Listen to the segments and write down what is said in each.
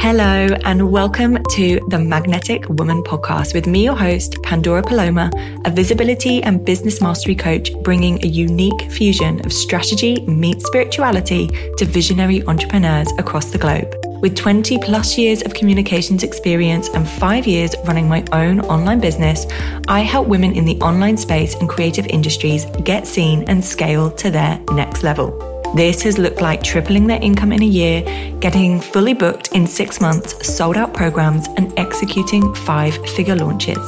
Hello, and welcome to the Magnetic Woman podcast with me, your host, Pandora Paloma, a visibility and business mastery coach, bringing a unique fusion of strategy meets spirituality to visionary entrepreneurs across the globe. With 20 plus years of communications experience and five years running my own online business, I help women in the online space and creative industries get seen and scale to their next level. This has looked like tripling their income in a year, getting fully booked in six months, sold out programs, and executing five figure launches.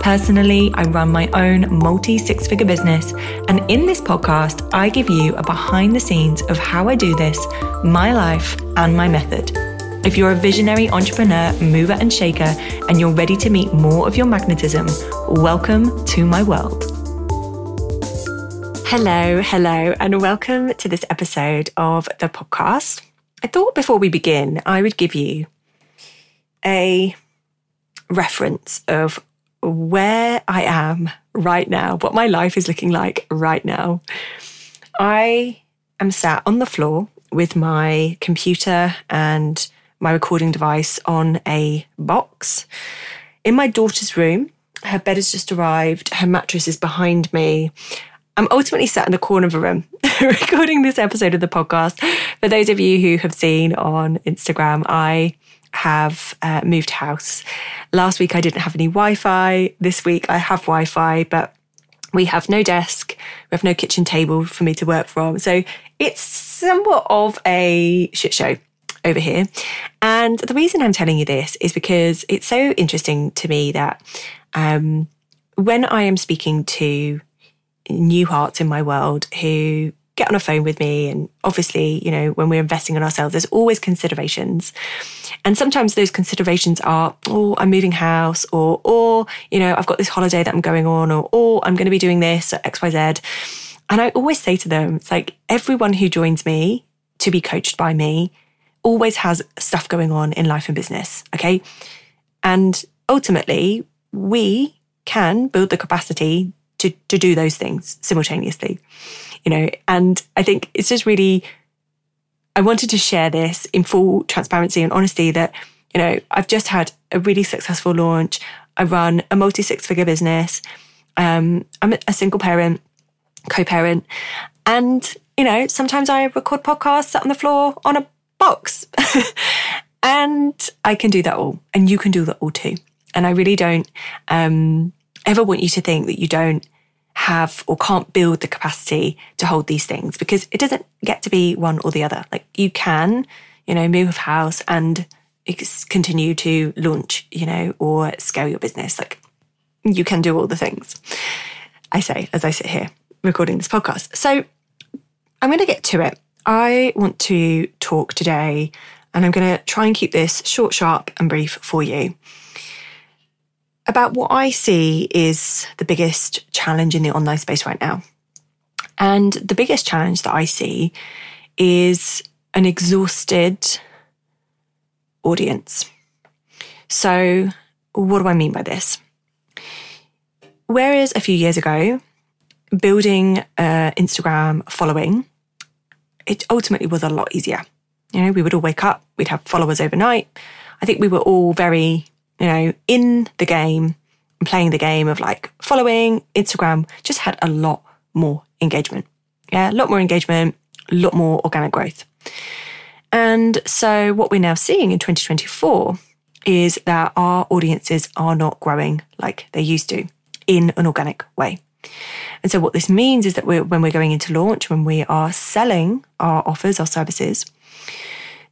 Personally, I run my own multi six figure business, and in this podcast, I give you a behind the scenes of how I do this, my life, and my method. If you're a visionary entrepreneur, mover, and shaker, and you're ready to meet more of your magnetism, welcome to my world. Hello, hello, and welcome to this episode of the podcast. I thought before we begin, I would give you a reference of where I am right now, what my life is looking like right now. I am sat on the floor with my computer and my recording device on a box in my daughter's room. Her bed has just arrived, her mattress is behind me, I'm ultimately sat in the corner of a room recording this episode of the podcast. For those of you who have seen on Instagram, I have uh, moved house. Last week I didn't have any Wi Fi. This week I have Wi Fi, but we have no desk, we have no kitchen table for me to work from. So it's somewhat of a shit show over here. And the reason I'm telling you this is because it's so interesting to me that um, when I am speaking to new hearts in my world who get on a phone with me. And obviously, you know, when we're investing in ourselves, there's always considerations. And sometimes those considerations are, oh, I'm moving house, or, or, you know, I've got this holiday that I'm going on, or, or I'm going to be doing this at XYZ. And I always say to them, it's like everyone who joins me to be coached by me always has stuff going on in life and business. Okay. And ultimately, we can build the capacity to, to do those things simultaneously, you know, and I think it's just really, I wanted to share this in full transparency and honesty that, you know, I've just had a really successful launch. I run a multi six figure business. Um, I'm a single parent, co parent. And, you know, sometimes I record podcasts sat on the floor on a box. and I can do that all. And you can do that all too. And I really don't um, ever want you to think that you don't have or can't build the capacity to hold these things because it doesn't get to be one or the other. Like you can, you know, move house and continue to launch, you know, or scale your business. Like you can do all the things. I say as I sit here recording this podcast. So I'm going to get to it. I want to talk today and I'm going to try and keep this short, sharp, and brief for you about what I see is the biggest challenge in the online space right now. And the biggest challenge that I see is an exhausted audience. So, what do I mean by this? Whereas a few years ago, building an Instagram following, it ultimately was a lot easier. You know, we would all wake up, we'd have followers overnight. I think we were all very you know, in the game and playing the game of like following Instagram just had a lot more engagement. Yeah, a lot more engagement, a lot more organic growth. And so what we're now seeing in 2024 is that our audiences are not growing like they used to in an organic way. And so what this means is that we're, when we're going into launch, when we are selling our offers, our services,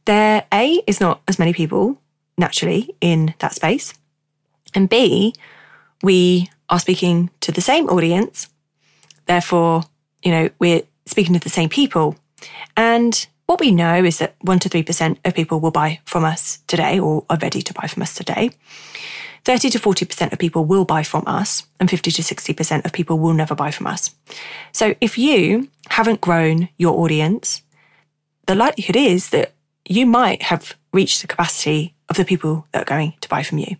there A is not as many people naturally in that space. And B, we are speaking to the same audience. Therefore, you know, we're speaking to the same people. And what we know is that 1% to 3% of people will buy from us today or are ready to buy from us today. 30 to 40% of people will buy from us, and 50 to 60% of people will never buy from us. So if you haven't grown your audience, the likelihood is that you might have reached the capacity of the people that are going to buy from you.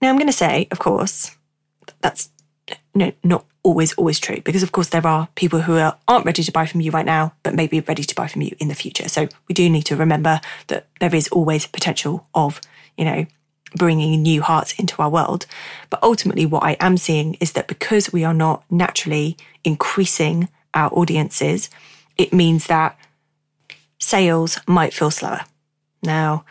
Now, I'm going to say, of course, that's no, not always, always true because, of course, there are people who are, aren't ready to buy from you right now, but maybe ready to buy from you in the future. So we do need to remember that there is always potential of, you know, bringing new hearts into our world. But ultimately, what I am seeing is that because we are not naturally increasing our audiences, it means that sales might feel slower. Now,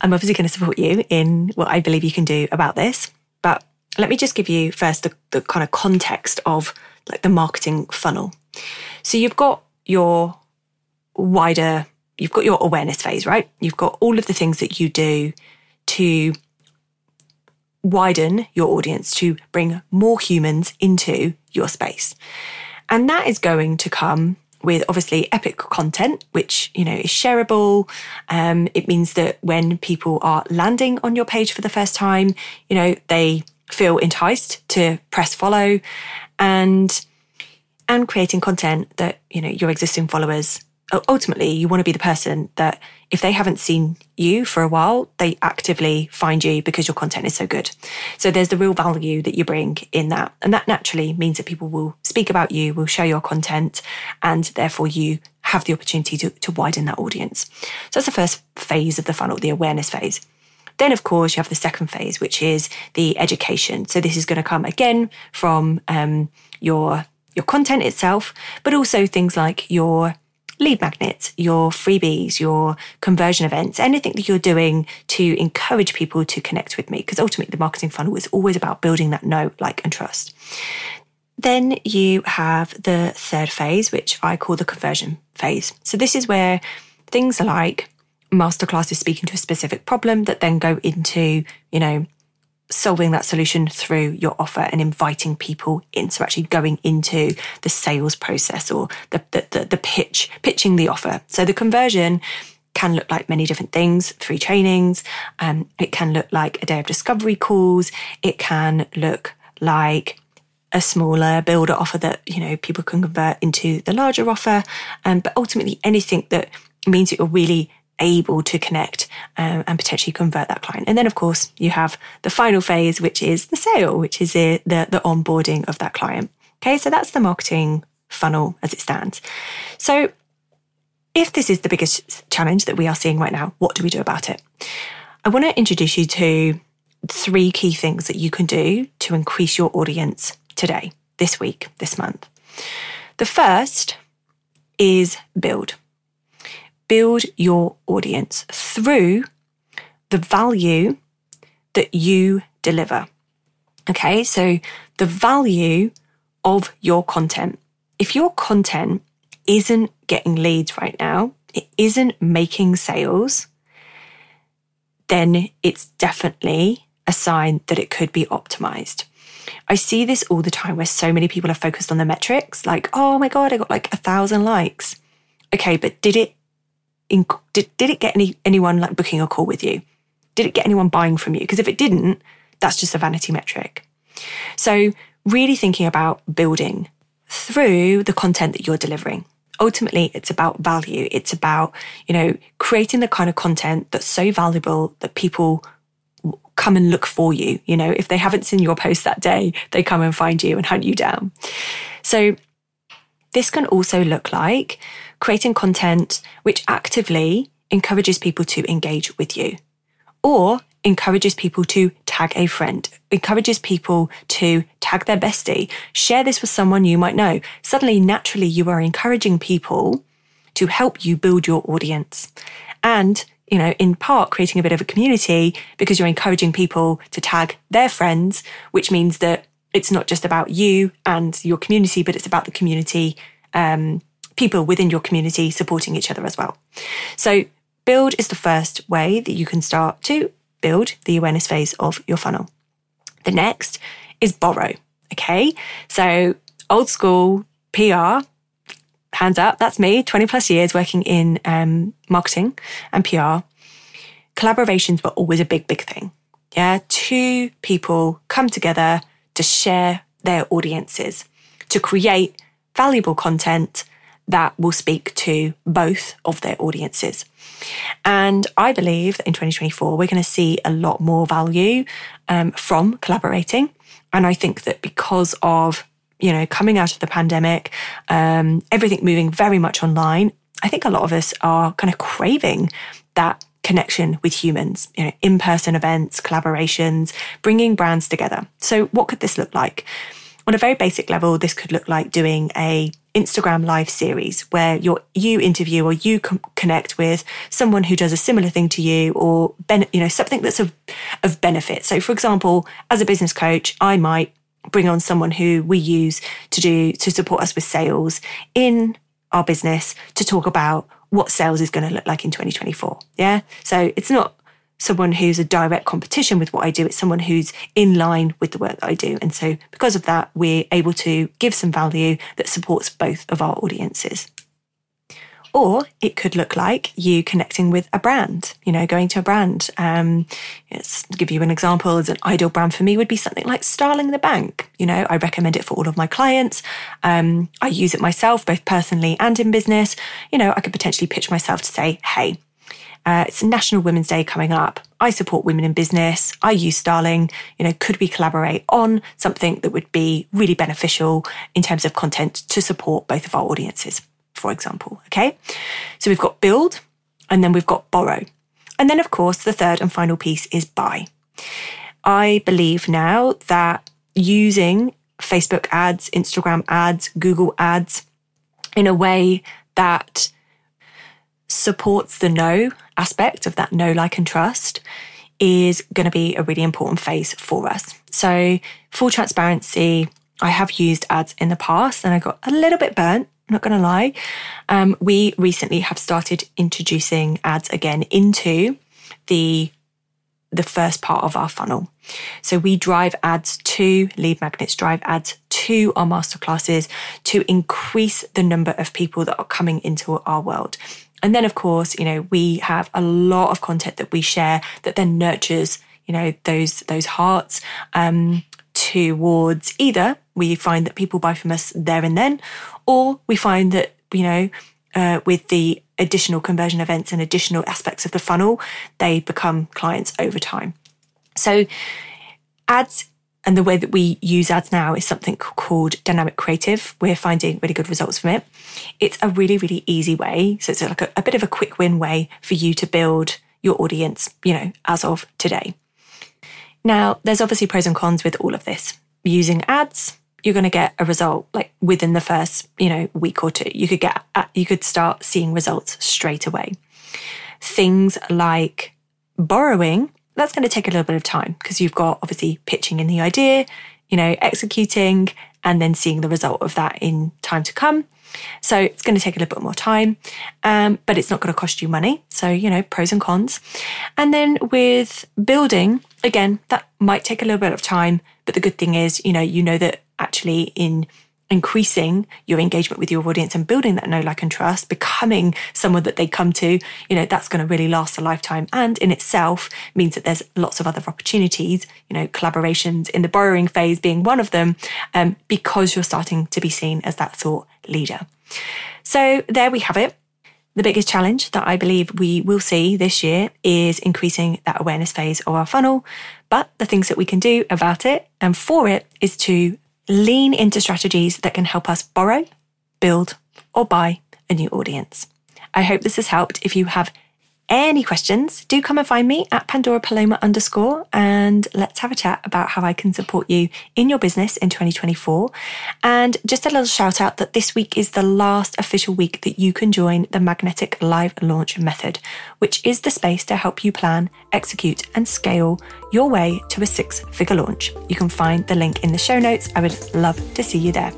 I'm obviously going to support you in what I believe you can do about this, but let me just give you first the, the kind of context of like the marketing funnel. So you've got your wider, you've got your awareness phase, right? You've got all of the things that you do to widen your audience, to bring more humans into your space. And that is going to come with obviously epic content, which, you know, is shareable. Um, it means that when people are landing on your page for the first time, you know, they feel enticed to press follow and, and creating content that, you know, your existing followers ultimately you want to be the person that if they haven't seen you for a while, they actively find you because your content is so good. So there's the real value that you bring in that. And that naturally means that people will speak about you, will share your content, and therefore you have the opportunity to, to widen that audience. So that's the first phase of the funnel, the awareness phase. Then, of course, you have the second phase, which is the education. So this is going to come again from um, your your content itself, but also things like your lead magnets, your freebies, your conversion events, anything that you're doing to encourage people to connect with me. Because ultimately, the marketing funnel is always about building that know, like, and trust. Then you have the third phase, which I call the conversion phase. So this is where things are like masterclasses speaking to a specific problem that then go into, you know, solving that solution through your offer and inviting people into actually going into the sales process or the, the, the, the pitch, pitching the offer. So the conversion can look like many different things free trainings um, it can look like a day of discovery calls it can look like a smaller builder offer that you know people can convert into the larger offer um, but ultimately anything that means that you're really able to connect um, and potentially convert that client. And then, of course, you have the final phase, which is the sale, which is the, the, the onboarding of that client. Okay, so that's the marketing funnel as it stands. So, if this is the biggest challenge that we are seeing right now, what do we do about it? I want to introduce you to three key things that you can do to increase your audience today, this week, this month. The first is build build your audience through the value that you deliver. Okay, so the value of your content. If your content isn't getting leads right now, it isn't making sales, then it's definitely a sign that it could be optimized. I see this all the time where so many people are focused on the metrics, like, oh my God, I got like a thousand likes. Okay, but did it did, did it get any anyone like booking a call with you? Did it get anyone buying from you? Because if it didn't, that's just a vanity metric. So really thinking about building through the content that you're delivering. Ultimately, it's about value. It's about, you know, creating the kind of content that's so valuable that people come and look for you. You know, if they haven't seen your post that day, they come and find you and hunt you down. So this can also look like creating content which actively encourages people to engage with you or encourages people to tag a friend, encourages people to tag their bestie, share this with someone you might know. Suddenly, naturally, you are encouraging people to help you build your audience. And, you know, in part creating a bit of a community because you're encouraging people to tag their friends, which means that it's not just about you and your community, but it's about the community um, people within your community supporting each other as well. So, build is the first way that you can start to build the awareness phase of your funnel. The next is borrow. Okay. So, old school PR, hands up, that's me, 20 plus years working in um, marketing and PR. Collaborations were always a big, big thing. Yeah. Two people come together to share their audiences, to create valuable content that will speak to both of their audiences. And I believe that in 2024, we're going to see a lot more value um, from collaborating. And I think that because of you know, coming out of the pandemic, um, everything moving very much online, I think a lot of us are kind of craving that connection with humans, you know, in person events, collaborations, bringing brands together. So, what could this look like? On a very basic level, this could look like doing a Instagram live series where you you interview or you com- connect with someone who does a similar thing to you or ben- you know something that's of of benefit. So for example, as a business coach, I might bring on someone who we use to do to support us with sales in our business to talk about what sales is going to look like in 2024. Yeah. So it's not someone who's a direct competition with what I do. It's someone who's in line with the work that I do. And so because of that, we're able to give some value that supports both of our audiences. Or it could look like you connecting with a brand, you know, going to a brand. Um, to give you an example, as an ideal brand for me would be something like Starling the Bank. You know, I recommend it for all of my clients. Um, I use it myself, both personally and in business. You know, I could potentially pitch myself to say, hey, uh, it's National Women's Day coming up. I support women in business. I use Starling. You know, could we collaborate on something that would be really beneficial in terms of content to support both of our audiences? for example. Okay. So we've got build and then we've got borrow. And then, of course, the third and final piece is buy. I believe now that using Facebook ads, Instagram ads, Google ads in a way that supports the know aspect of that know like, and trust is going to be a really important phase for us. So, full transparency, I have used ads in the past and I got a little bit burnt not going to lie. Um, we recently have started introducing ads again into the the first part of our funnel. So we drive ads to lead magnets, drive ads to our masterclasses to increase the number of people that are coming into our world. And then, of course, you know, we have a lot of content that we share that then nurtures, you know, those those hearts um, towards either we find that people buy from us there and then, or we find that, you know, uh, with the additional conversion events and additional aspects of the funnel, they become clients over time. So, ads and the way that we use ads now is something called dynamic creative. We're finding really good results from it. It's a really, really easy way. So, it's like a, a bit of a quick win way for you to build your audience, you know, as of today. Now, there's obviously pros and cons with all of this. Using ads, you're going to get a result like within the first, you know, week or two. You could get, you could start seeing results straight away. Things like borrowing, that's going to take a little bit of time because you've got obviously pitching in the idea, you know, executing and then seeing the result of that in time to come. So it's going to take a little bit more time, um, but it's not going to cost you money. So, you know, pros and cons. And then with building, again, that might take a little bit of time, but the good thing is, you know, you know that actually in increasing your engagement with your audience and building that know, like, and trust, becoming someone that they come to, you know, that's going to really last a lifetime. And in itself means that there's lots of other opportunities, you know, collaborations in the borrowing phase being one of them, um, because you're starting to be seen as that thought leader. So there we have it. The biggest challenge that I believe we will see this year is increasing that awareness phase of our funnel. But the things that we can do about it and for it is to lean into strategies that can help us borrow, build, or buy a new audience. I hope this has helped. If you have any questions, do come and find me at Pandora Paloma underscore and let's have a chat about how I can support you in your business in 2024. And just a little shout out that this week is the last official week that you can join the Magnetic Live Launch Method, which is the space to help you plan, execute, and scale your way to a six figure launch. You can find the link in the show notes. I would love to see you there.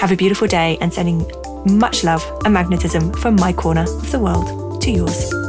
Have a beautiful day and sending much love and magnetism from my corner of the world to yours.